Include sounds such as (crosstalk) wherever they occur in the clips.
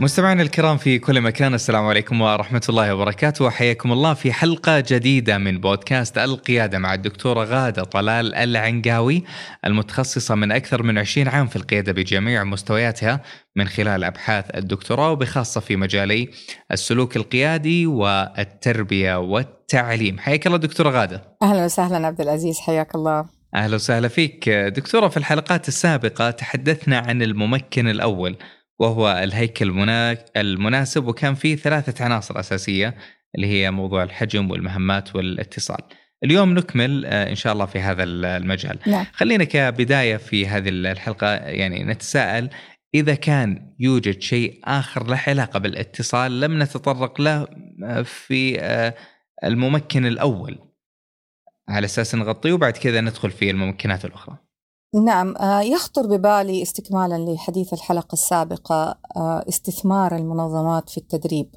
مستمعينا الكرام في كل مكان السلام عليكم ورحمة الله وبركاته. وحياكم الله في حلقة جديدة من بودكاست القيادة مع الدكتورة غادة طلال العنقاوي المتخصصة من أكثر من 20 عام في القيادة بجميع مستوياتها من خلال أبحاث الدكتوراه وبخاصة في مجالي السلوك القيادي والتربية والتعليم. حياك الله دكتورة غادة. أهلا وسهلا عبد العزيز حياك الله. أهلا وسهلا فيك. دكتورة في الحلقات السابقة تحدثنا عن الممكن الأول وهو الهيكل المناسب وكان فيه ثلاثة عناصر أساسية اللي هي موضوع الحجم والمهمات والاتصال. اليوم نكمل آه، إن شاء الله في هذا المجال. نعم. خلينا كبداية في هذه الحلقة يعني نتساءل إذا كان يوجد شيء آخر له علاقة بالاتصال لم نتطرق له آه، في آه، الممكن الأول. على أساس نغطيه وبعد كذا ندخل في الممكنات الأخرى. نعم آه، يخطر ببالي استكمالا لحديث الحلقة السابقة آه، استثمار المنظمات في التدريب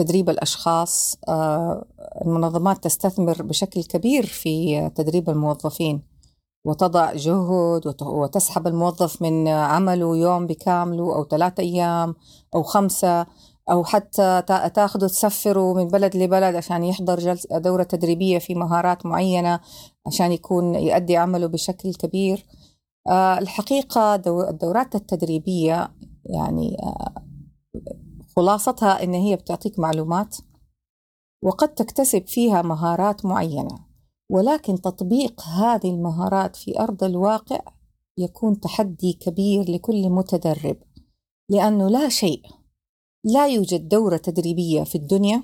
تدريب الأشخاص آه، المنظمات تستثمر بشكل كبير في تدريب الموظفين وتضع جهد وتسحب الموظف من عمله يوم بكامله أو ثلاثة أيام أو خمسة أو حتى تاخذه تسفره من بلد لبلد عشان يحضر جلسة دورة تدريبية في مهارات معينة. عشان يكون يؤدي عمله بشكل كبير. آه، الحقيقة الدورات التدريبية يعني آه، خلاصتها إن هي بتعطيك معلومات وقد تكتسب فيها مهارات معينة ولكن تطبيق هذه المهارات في أرض الواقع يكون تحدي كبير لكل متدرب لأنه لا شيء لا يوجد دورة تدريبية في الدنيا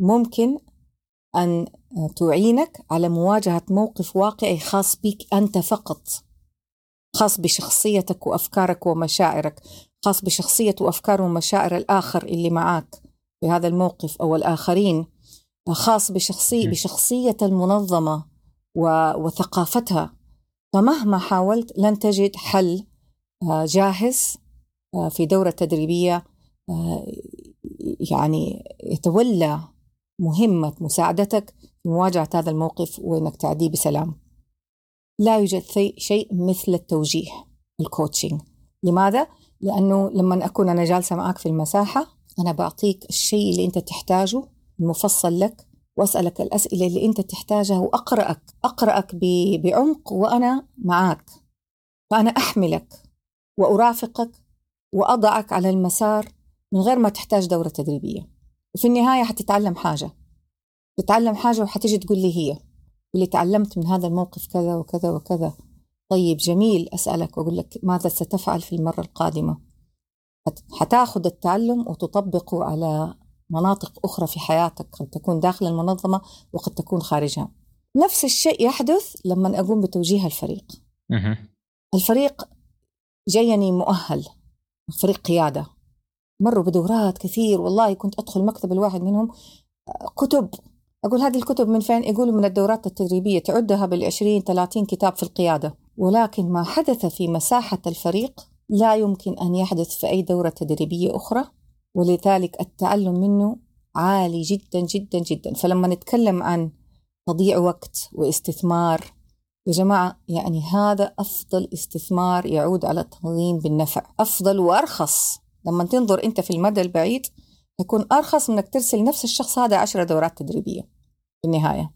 ممكن أن تعينك على مواجهة موقف واقعي خاص بك أنت فقط خاص بشخصيتك وأفكارك ومشاعرك خاص بشخصية وأفكار ومشاعر الآخر اللي معك في هذا الموقف أو الآخرين خاص بشخصية بشخصية المنظمة وثقافتها. فمهما حاولت لن تجد حل آه، جاهز آه، في دورة تدريبية آه، يعني يتولى مهمة مساعدتك في مواجهة هذا الموقف وإنك تعديه بسلام. لا يوجد شيء مثل التوجيه الكوتشنج لماذا؟ لأنه لما أكون أنا جالسة معك في المساحة أنا بعطيك الشيء اللي أنت تحتاجه المفصل لك وأسألك الأسئلة اللي أنت تحتاجها وأقرأك أقرأك بعمق وأنا معك. فأنا أحملك وأرافقك وأضعك على المسار من غير ما تحتاج دورة تدريبية. وفي النهاية حتتعلم حاجة. تتعلم حاجة وحتيجي تقول لي هي. اللي تعلمت من هذا الموقف كذا وكذا وكذا. طيب جميل أسألك وأقول لك ماذا ستفعل في المرة القادمة؟ حتاخذ التعلم وتطبقه على مناطق أخرى في حياتك. قد تكون داخل المنظمة وقد تكون خارجها. نفس الشيء يحدث لما أقوم بتوجيه الفريق. الفريق جايني مؤهل فريق قيادة. مروا بدورات كثير والله كنت أدخل مكتب الواحد منهم كتب أقول هذه الكتب من فين؟ يقولوا من الدورات التدريبية تعدها بالعشرين ثلاثين كتاب في القيادة. ولكن ما حدث في مساحة الفريق لا يمكن أن يحدث في أي دورة تدريبية أخرى ولذلك التعلم منه عالي جدا جدا جدا. فلما نتكلم عن تضييع وقت واستثمار يا جماعة يعني هذا أفضل استثمار يعود على التنظيم بالنفع أفضل وأرخص. لما تنظر أنت في المدى البعيد يكون أرخص من أنك ترسل نفس الشخص هذا عشرة دورات تدريبية في النهاية.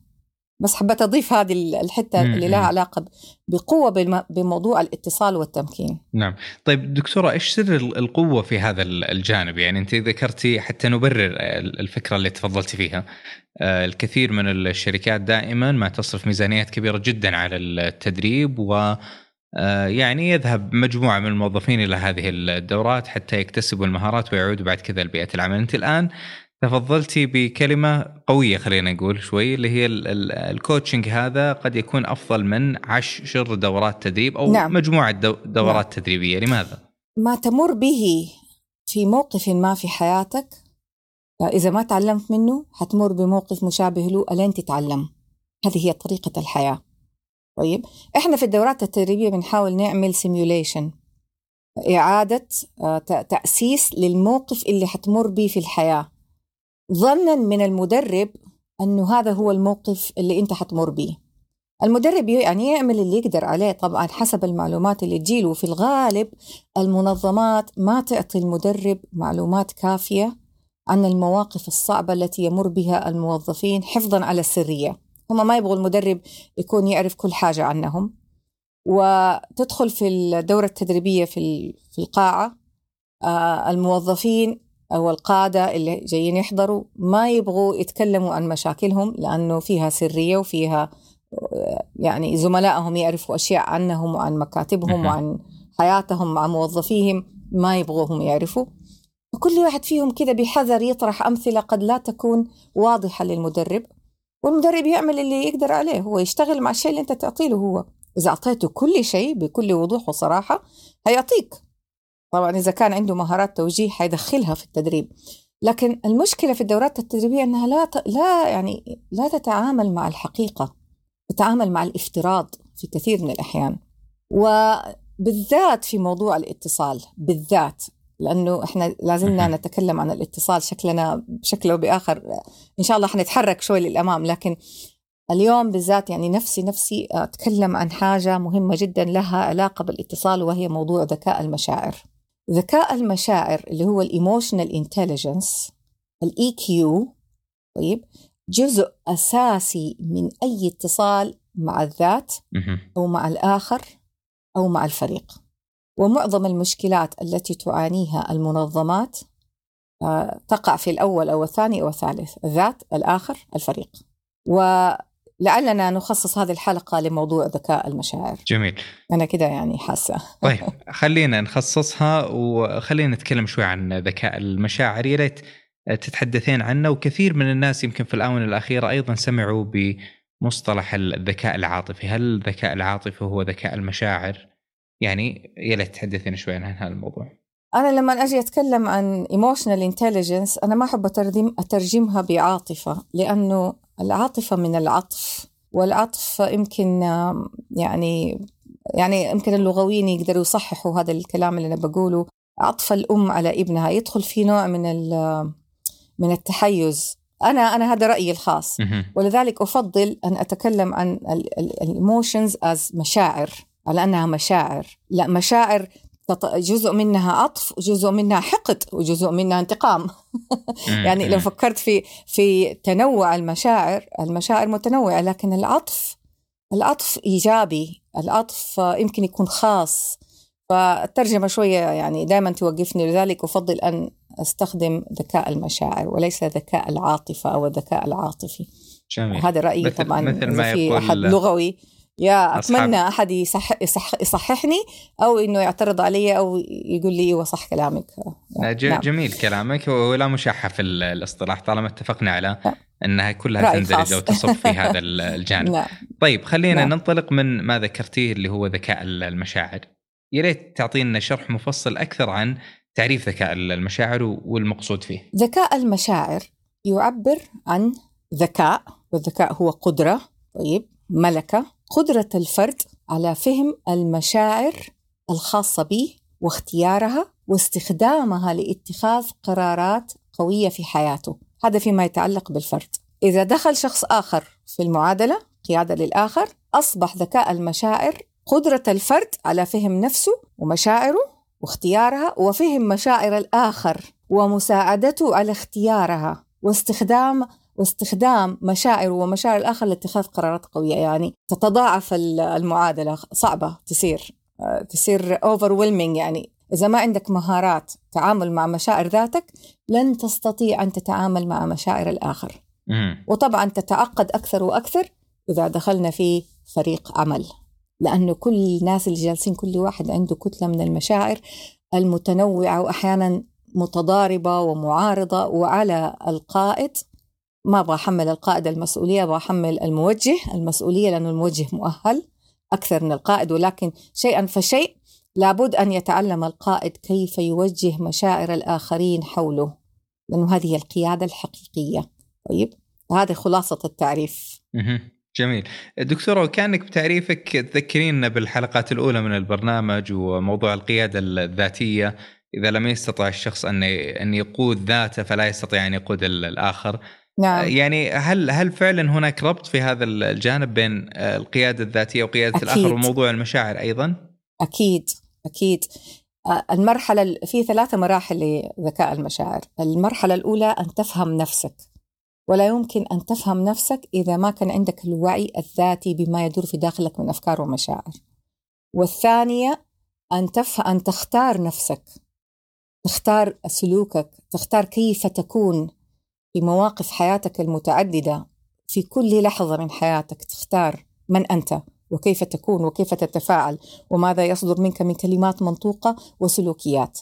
بس حبيت أضيف هذه الحتة اللي لها علاقة بقوة بموضوع الاتصال والتمكين. نعم. طيب دكتورة إيش سر القوة في هذا الجانب؟ يعني أنت ذكرتي حتى نبرر الفكرة اللي تفضلتي فيها. آه، الكثير من الشركات دائما ما تصرف ميزانيات كبيرة جدا على التدريب و يعني يذهب مجموعة من الموظفين إلى هذه الدورات حتى يكتسبوا المهارات ويعودوا بعد كذا لبيئة العمل، أنت الآن تفضلتي بكلمة قوية خلينا نقول شوي اللي هي الكوتشنج هذا قد يكون أفضل من عشر دورات تدريب أو نعم. مجموعة دورات نعم. تدريبية، لماذا؟ ما تمر به في موقف ما في حياتك إذا ما تعلمت منه حتمر بموقف مشابه له ألين تتعلم هذه هي طريقة الحياة طيب. إحنا في الدورات التدريبية بنحاول نعمل سيميوليشن إعادة آه، تأسيس للموقف اللي حتمر به في الحياة. ظنا من المدرب أنه هذا هو الموقف اللي أنت حتمر به المدرب يعني يعمل اللي يقدر عليه طبعا حسب المعلومات اللي تجيله. وفي الغالب المنظمات ما تعطي المدرب معلومات كافية عن المواقف الصعبة التي يمر بها الموظفين حفظا على السرية. هم ما يبغوا المدرب يكون يعرف كل حاجة عنهم. وتدخل في الدورة التدريبية في في القاعة آه، الموظفين أو القادة اللي جايين يحضروا ما يبغوا يتكلموا عن مشاكلهم لأنه فيها سرية وفيها يعني زملائهم يعرفوا أشياء عنهم وعن مكاتبهم وعن حياتهم مع موظفيهم ما يبغوهم يعرفوا. وكل واحد فيهم كده بحذر يطرح أمثلة قد لا تكون واضحة للمدرب. والمدرب يعمل اللي يقدر عليه هو يشتغل مع الشيء اللي أنت تعطيه هو. إذا أعطيته كل شيء بكل وضوح وصراحة هيعطيك. طبعا إذا كان عنده مهارات توجيه حيدخلها في التدريب. لكن المشكلة في الدورات التدريبية أنها لا ت... لا يعني لا تتعامل مع الحقيقة تتعامل مع الافتراض في كثير من الأحيان. وبالذات في موضوع الاتصال بالذات لأنه إحنا لازلنا نتكلم عن الاتصال شكلنا بشكل أو بآخر. إن شاء الله حنتحرك شوي للأمام لكن اليوم بالذات يعني نفسي نفسي أتكلم عن حاجة مهمة جدا لها علاقة بالاتصال وهي موضوع ذكاء المشاعر. ذكاء المشاعر اللي هو ال emotional intelligence ال EQ طيب جزء أساسي من أي اتصال مع الذات أو مع الآخر أو مع الفريق. ومعظم المشكلات التي تعانيها المنظمات آه، تقع في الأول أو الثاني أو الثالث الذات الآخر الفريق. و لعلنا نخصص هذه الحلقة لموضوع ذكاء المشاعر. جميل. أنا كده يعني حاسة. طيب (laughs) خلينا نخصصها وخلينا نتكلم شوي عن ذكاء المشاعر. يا ريت تتحدثين عنه وكثير من الناس يمكن في الآونة الأخيرة أيضا سمعوا بمصطلح الذكاء العاطفي. هل الذكاء العاطفي هو ذكاء المشاعر؟ يعني يا ريت تحدثين شوي عن هذا الموضوع أنا لما أجي أتكلم عن emotional intelligence أنا ما أحب أترجمها بعاطفة لأنه العاطفة من العطف والعطف يمكن يعني يعني يمكن اللغويين يقدروا يصححوا هذا الكلام اللي أنا بقوله. عطف الأم على ابنها يدخل في نوع من من التحيز. أنا أنا هذا رأيي الخاص. ولذلك أفضل أن أتكلم عن ال emotions as مشاعر. على أنها مشاعر. لا مشاعر جزء منها عطف وجزء منها حقد وجزء منها انتقام. (laughs) يعني لو فكرت في في تنوع المشاعر المشاعر متنوعة لكن العطف العطف إيجابي العطف يمكن يكون خاص. فالترجمة شوية يعني دائما توقفني لذلك أفضل أن أستخدم ذكاء المشاعر وليس ذكاء العاطفة أو الذكاء العاطفي. جميل. هذا رأيي مثل طبعا مثل ما في أحد لغوي يا أتمنى أحد يصح يصح يصححني أو إنه يعترض علي أو يقول لي إيوه صح كلامك. نعم. جميل كلامك ولا مشاحه في الاصطلاح طالما اتفقنا على إنها كلها تندرج أو تصب في (laughs) هذا الجانب. نعم. طيب خلينا نعم. ننطلق من ما ذكرتيه اللي هو ذكاء المشاعر. يا ريت تعطينا شرح مفصل أكثر عن تعريف ذكاء المشاعر والمقصود فيه. ذكاء المشاعر يعبر عن ذكاء والذكاء هو قدرة طيب ملكة قدرة الفرد على فهم المشاعر الخاصة به واختيارها واستخدامها لاتخاذ قرارات قوية في حياته. هذا فيما يتعلق بالفرد. إذا دخل شخص آخر في المعادلة قيادة للآخر أصبح ذكاء المشاعر قدرة الفرد على فهم نفسه ومشاعره واختيارها وفهم مشاعر الآخر ومساعدته على اختيارها واستخدام واستخدام مشاعر ومشاعر الآخر لاتخاذ قرارات قوية. يعني تتضاعف المعادلة صعبة تصير آه، تصير overwhelming. يعني إذا ما عندك مهارات تعامل مع مشاعر ذاتك لن تستطيع أن تتعامل مع مشاعر الآخر. وطبعا تتعقد أكثر وأكثر إذا دخلنا في فريق عمل. لأنه كل الناس اللي جالسين كل واحد عنده كتلة من المشاعر المتنوعة وأحيانا متضاربة ومعارضة وعلى القائد. ما أبغى أحمل القائد المسؤولية أبغى أحمل الموجه. المسؤولية لأنه الموجه مؤهل أكثر من القائد ولكن شيئا فشيء لابد أن يتعلم القائد كيف يوجه مشاعر الآخرين حوله لأنه هذه القيادة الحقيقية. طيب هذه خلاصة التعريف. جميل. دكتورة وكأنك بتعريفك تذكرين بالحلقات الأولى من البرنامج وموضوع القيادة الذاتية. إذا لم يستطع الشخص أن أن يقود ذاته فلا يستطيع أن يقود الآخر. نعم. يعني هل هل فعلا هناك ربط في هذا الجانب بين القيادة الذاتية وقيادة أكيد. الآخر وموضوع المشاعر أيضا؟ أكيد أكيد. آه، المرحلة في ثلاثة مراحل لذكاء المشاعر. المرحلة الأولى أن تفهم نفسك. ولا يمكن أن تفهم نفسك إذا ما كان عندك الوعي الذاتي بما يدور في داخلك من أفكار ومشاعر. والثانية أن, تف... أن تختار نفسك. تختار سلوكك. تختار كيف تكون. في مواقف حياتك المتعددة في كل لحظة من حياتك تختار من أنت وكيف تكون وكيف تتفاعل وماذا يصدر منك من كلمات منطوقة وسلوكيات.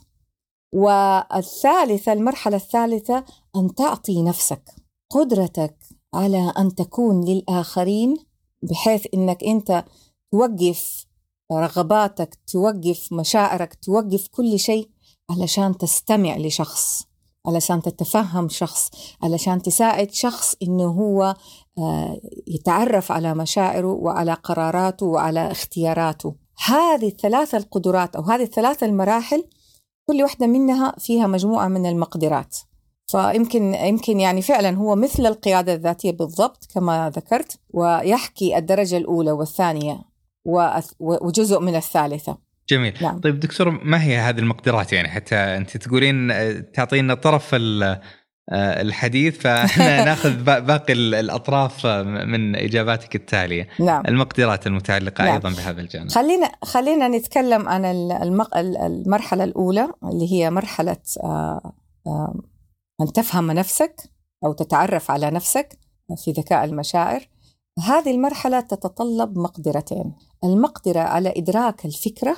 والثالثة المرحلة الثالثة أن تعطي نفسك قدرتك على أن تكون للآخرين بحيث أنك أنت توقف رغباتك توقف مشاعرك توقف كل شيء علشان تستمع لشخص. علشان تتفهم شخص علشان تساعد شخص إنه هو آه، يتعرف على مشاعره وعلى قراراته وعلى اختياراته. هذه الثلاثة القدرات أو هذه الثلاثة المراحل كل واحدة منها فيها مجموعة من المقدرات. فيمكن يمكن يعني فعلا هو مثل القيادة الذاتية بالضبط كما ذكرت ويحكي الدرجة الأولى والثانية وجزء من الثالثة. جميل نعم. طيب دكتور ما هي هذه المقدرات يعني حتى أنت تقولين تعطينا طرف آه، الحديث فإحنا (laughs) ناخذ باقي الأطراف من إجاباتك التالية نعم. المقدرات المتعلقة نعم. أيضا بهذا الجانب خلينا خلينا نتكلم عن المرحلة الأولى اللي هي مرحلة آه، آه، أن تفهم نفسك أو تتعرف على نفسك في ذكاء المشاعر هذه المرحلة تتطلب مقدرتين المقدرة على إدراك الفكرة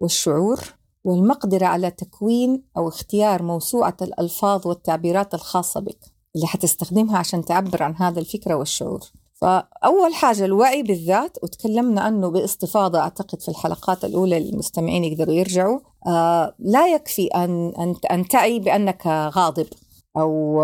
والشعور والمقدرة على تكوين أو اختيار موسوعة الألفاظ والتعبيرات الخاصة بك اللي حتستخدمها عشان تعبر عن هذا الفكرة والشعور. فأول حاجة الوعي بالذات وتكلمنا عنه باستفاضة أعتقد في الحلقات الأولى للمستمعين يقدروا يرجعوا. آه لا يكفي أن, أن, أن تعي بأنك غاضب أو,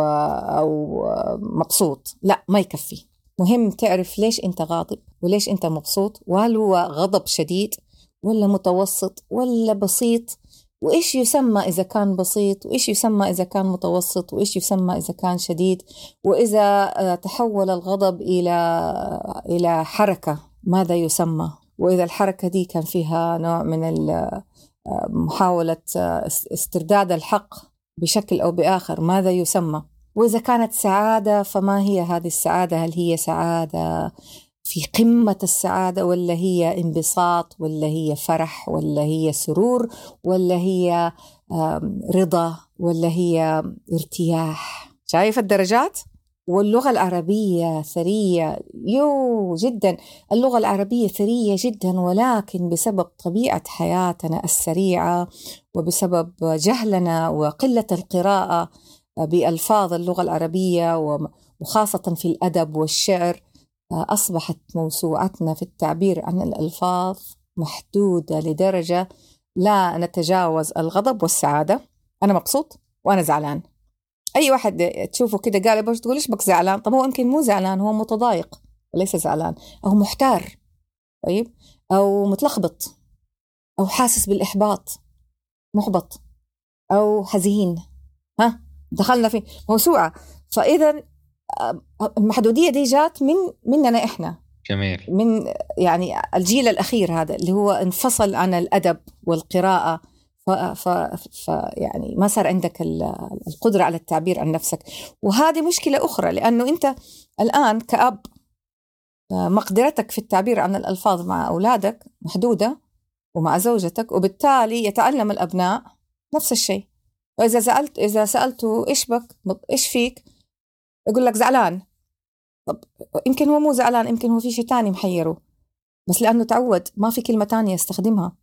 أو مبسوط لا ما يكفي. مهم تعرف ليش أنت غاضب وليش أنت مبسوط وهل هو غضب شديد ولا متوسط ولا بسيط وإيش يسمى إذا كان بسيط؟ وإيش يسمى إذا كان متوسط؟ وإيش يسمى إذا كان شديد؟ وإذا آه، تحول الغضب إلى إلى حركة ماذا يسمى؟ وإذا الحركة دي كان فيها نوع من آه، محاولة آه، استرداد الحق بشكل أو بآخر ماذا يسمى؟ وإذا كانت سعادة فما هي هذه السعادة؟ هل هي سعادة في قمة السعادة ولا هي انبساط ولا هي فرح ولا هي سرور ولا هي رضا ولا هي ارتياح. شايف الدرجات؟ واللغة العربية ثرية. يو جدا. اللغة العربية ثرية جدا ولكن بسبب طبيعة حياتنا السريعة وبسبب جهلنا وقلة القراءة بألفاظ اللغة العربية وخاصة في الأدب والشعر أصبحت موسوعتنا في التعبير عن الألفاظ محدودة لدرجة لا نتجاوز الغضب والسعادة. أنا مبسوط وأنا زعلان. أي واحد تشوفه كده قال باش تقول إيش بك زعلان؟ طب هو يمكن مو زعلان هو متضايق وليس زعلان أو محتار طيب؟ أو متلخبط أو حاسس بالإحباط محبط أو حزين. ها؟ دخلنا في موسوعة. فإذا المحدودية دي جات من مننا إحنا. جميل. من يعني الجيل الأخير هذا اللي هو انفصل عن الأدب والقراءة. ف, ف, ف يعني ما صار عندك القدرة على التعبير عن نفسك. وهذه مشكلة أخرى لأنه أنت الآن كأب مقدرتك في التعبير عن الألفاظ مع أولادك محدودة ومع زوجتك وبالتالي يتعلم الأبناء نفس الشيء. وإذا سألت إذا سالته إيش بك إيش فيك يقول لك زعلان. طب يمكن هو مو زعلان يمكن هو في شيء تاني محيره. بس لأنه تعود ما في كلمة تانية يستخدمها.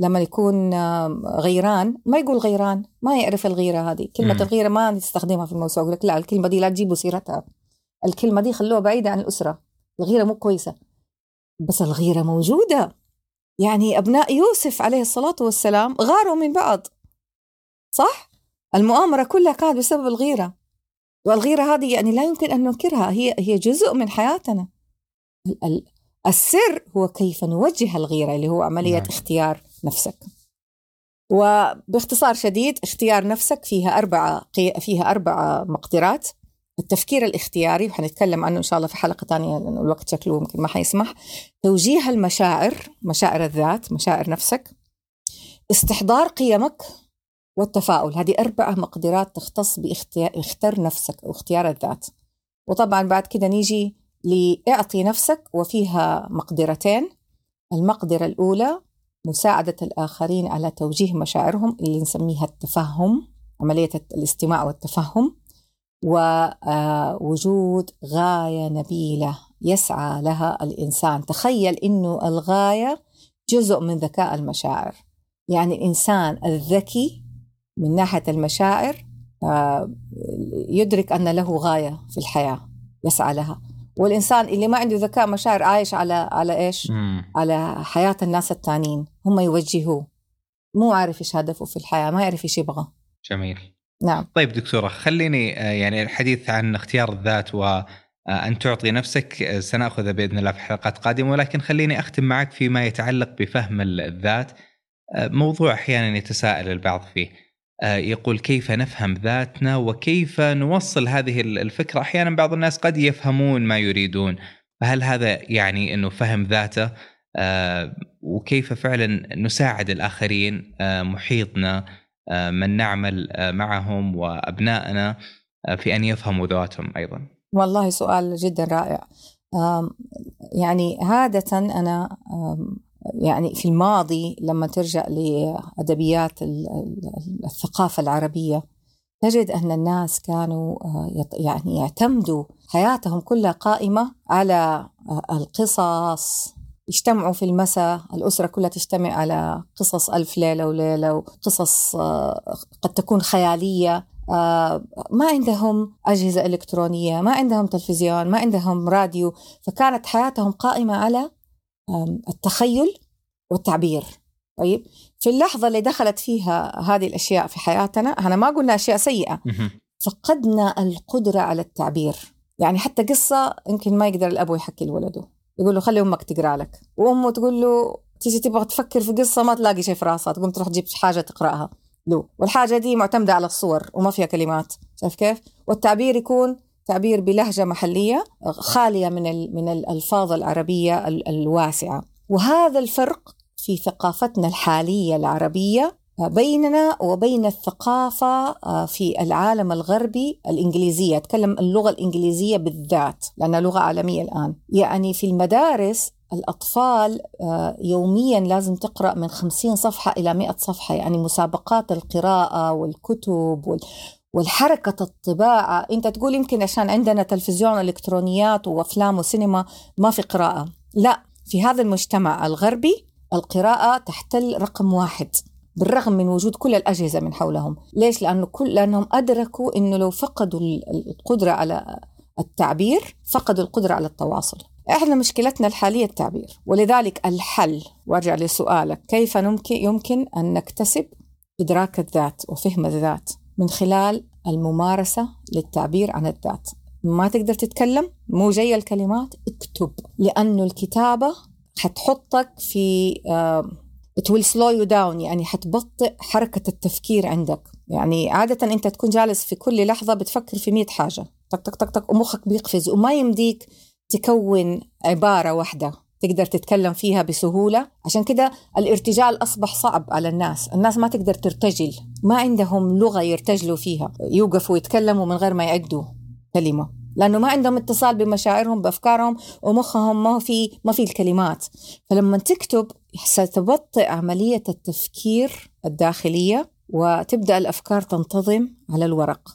لما يكون غيران ما يقول غيران ما يعرف الغيرة هذه. كلمة. الغيرة ما نستخدمها في الموسوعة. يقول لك لا الكلمة دي لا تجيبوا سيرتها. الكلمة دي خلوها بعيدة عن الأسرة. الغيرة مو كويسة. بس الغيرة موجودة. يعني أبناء يوسف عليه الصلاة والسلام غاروا من بعض. صح؟ المؤامرة كلها كانت بسبب الغيرة. والغيرة هذه يعني لا يمكن أن ننكرها هي هي جزء من حياتنا. السر هو كيف نوجه الغيرة اللي هو عملية نعم. اختيار نفسك. وباختصار شديد اختيار نفسك فيها أربعة فيها أربعة مقدرات. التفكير الاختياري وحنتكلم عنه إن شاء الله في حلقة ثانية لأنه الوقت شكله يمكن ما حيسمح. توجيه المشاعر مشاعر الذات مشاعر نفسك. استحضار قيمك والتفاؤل. هذه أربعة مقدرات تختص باختيار نفسك أو اختيار الذات. وطبعا بعد كده نيجي لإعطي نفسك وفيها مقدرتين. المقدرة الأولى مساعدة الآخرين على توجيه مشاعرهم اللي نسميها التفهم عملية الاستماع والتفهم. ووجود غاية نبيلة يسعى لها الإنسان. تخيل أنه الغاية جزء من ذكاء المشاعر. يعني الإنسان الذكي من ناحية المشاعر آه، يدرك أن له غاية في الحياة يسعى لها. والإنسان اللي ما عنده ذكاء مشاعر عايش على على إيش؟ مم. على حياة الناس التانيين. هم يوجهوه. مو عارف إيش هدفه في الحياة ما يعرف إيش يبغى. جميل. نعم. طيب دكتورة خليني آه، يعني الحديث عن اختيار الذات و آه، أن تعطي نفسك سنأخذ بإذن الله في حلقات قادمة ولكن خليني أختم معك فيما يتعلق بفهم الذات. موضوع أحيانا يتساءل البعض فيه. يقول كيف نفهم ذاتنا وكيف نوصل هذه الفكرة؟ أحيانا بعض الناس قد يفهمون ما يريدون. فهل هذا يعني إنه فهم ذاته؟ آه، وكيف فعلا نساعد الآخرين؟ آه، محيطنا من نعمل معهم وأبنائنا في أن يفهموا ذواتهم أيضا. والله سؤال جدا رائع. يعني عادة أنا يعني في الماضي لما ترجع لأدبيات الثقافة العربية تجد أن الناس كانوا آه، يعني يعتمدوا حياتهم كلها قائمة على آه، القصص. يجتمعوا في المساء الأسرة كلها تجتمع على قصص ألف ليلة وليلة وقصص آه، قد تكون خيالية. ما عندهم أجهزة إلكترونية ما عندهم تلفزيون ما عندهم راديو فكانت حياتهم قائمة على التخيل والتعبير. طيب في اللحظة اللي دخلت فيها هذه الأشياء في حياتنا أنا ما قلنا أشياء سيئة فقدنا القدرة على التعبير. يعني حتى قصة يمكن ما يقدر الأب يحكي لولده. يقول له خلي أمك تقرأ لك. وأمه تقول له تيجي تبغى تفكر في قصة ما تلاقي شيء في راسها. تقوم تروح تجيب حاجة تقرأها. له. والحاجة دي معتمدة على الصور وما فيها كلمات. شايف كيف؟ والتعبير يكون تعبير بلهجة محلية خالية من من الألفاظ العربية الواسعة. وهذا الفرق في ثقافتنا الحالية العربية بيننا وبين الثقافة في العالم الغربي الإنجليزية. أتكلم اللغة الإنجليزية بالذات لأنها لغة عالمية الآن. يعني في المدارس الأطفال آه، يوميا لازم تقرأ من 50 صفحة إلى 100 صفحة. يعني مسابقات القراءة والكتب والحركة الطباعة أنت تقول يمكن عشان عندنا تلفزيون إلكترونيات وأفلام وسينما ما في قراءة. لا في هذا المجتمع الغربي القراءة تحتل رقم واحد بالرغم من وجود كل الأجهزة من حولهم. ليش؟ لأنه كل لأنهم أدركوا أنه لو فقدوا القدرة على التعبير فقدوا القدرة على التواصل. إحنا مشكلتنا الحالية التعبير. ولذلك الحل وأرجع لسؤالك كيف يمكن يمكن أن نكتسب إدراك الذات وفهم الذات؟ من خلال الممارسة للتعبير عن الذات. ما تقدر تتكلم مو جاية الكلمات اكتب لأنه الكتابة حتحطك في uh, it will slow you down يعني حتبطئ حركة التفكير عندك. يعني عادة أنت تكون جالس في كل لحظة بتفكر في مئة حاجة. تك تك تك تك ومخك بيقفز وما يمديك تكون عبارة واحدة. تقدر تتكلم فيها بسهولة. عشان كده الارتجال أصبح صعب على الناس. الناس ما تقدر ترتجل. ما عندهم لغة يرتجلوا فيها. يوقفوا يتكلموا من غير ما يعدوا كلمة. لأنه ما عندهم اتصال بمشاعرهم بأفكارهم ومخهم ما في ما في الكلمات. فلما تكتب ستبطئ عملية التفكير الداخلية وتبدأ الأفكار تنتظم على الورق.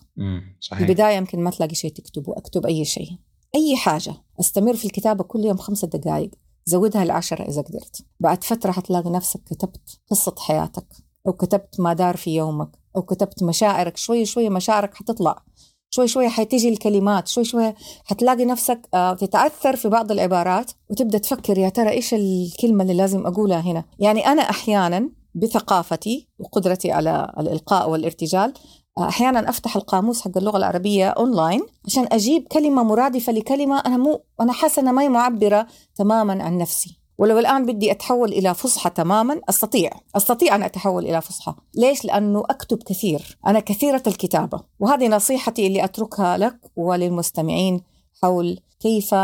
صحيح. في البداية يمكن ما تلاقي شيء تكتبه أكتب أي شيء. أي حاجة. أستمر في الكتابة كل يوم خمسة دقائق زودها لعشرة إذا قدرت. بعد فترة حتلاقي نفسك كتبت قصة حياتك أو كتبت ما دار في يومك أو كتبت مشاعرك شوي شوي مشاعرك حتطلع. شوي شوي حتيجي الكلمات شوي شوي حتلاقي نفسك آه، تتعثر في بعض العبارات وتبدأ تفكر يا ترى إيش الكلمة اللي لازم أقولها هنا. يعني أنا أحيانا بثقافتي وقدرتي على الإلقاء والارتجال أحيانا أفتح القاموس حق اللغة العربية اونلاين عشان أجيب كلمة مرادفة لكلمة أنا مو أنا حاسة انها ما هي معبرة تماما عن نفسي. ولو الآن بدي أتحول إلى فصحى تماما أستطيع أستطيع أن أتحول إلى فصحى. ليش؟ لأنه أكتب كثير. أنا كثيرة الكتابة. وهذه نصيحتي اللي أتركها لك وللمستمعين حول كيف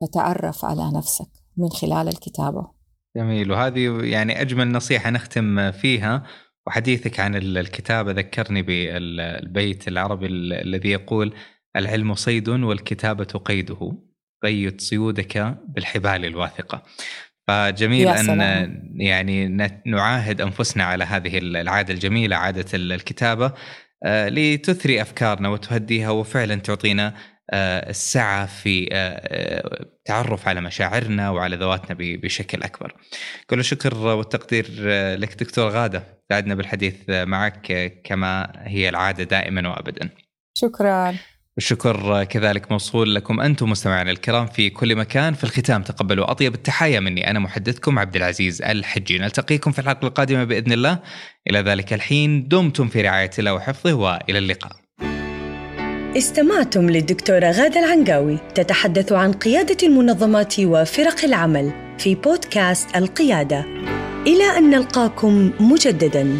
تتعرف على نفسك من خلال الكتابة. جميل. وهذه يعني أجمل نصيحة نختم فيها. وحديثك عن الكتابة ذكرني بالبيت العربي الذي يقول العلم صيد والكتابة قيده قيد صيودك بالحبال الواثقة. فجميل أن يعني نعاهد أنفسنا على هذه العادة الجميلة عادة الكتابة آه، لتثري أفكارنا وتهديها وفعلا تعطينا السعة في التعرف آه، على مشاعرنا وعلى ذواتنا بشكل أكبر. كل الشكر والتقدير لك دكتور غادة، سعدنا بالحديث معك كما هي العادة دائما وابدا. شكرا. الشكر كذلك موصول لكم أنتم مستمعينا الكرام في كل مكان في الختام تقبلوا أطيب التحايا مني أنا محدثكم عبد العزيز الحجي نلتقيكم في الحلقة القادمة بإذن الله إلى ذلك الحين دمتم في رعاية الله وحفظه وإلى اللقاء استمعتم للدكتورة غادة العنقاوي تتحدث عن قيادة المنظمات وفرق العمل في بودكاست القيادة. إلى أن نلقاكم مجددا.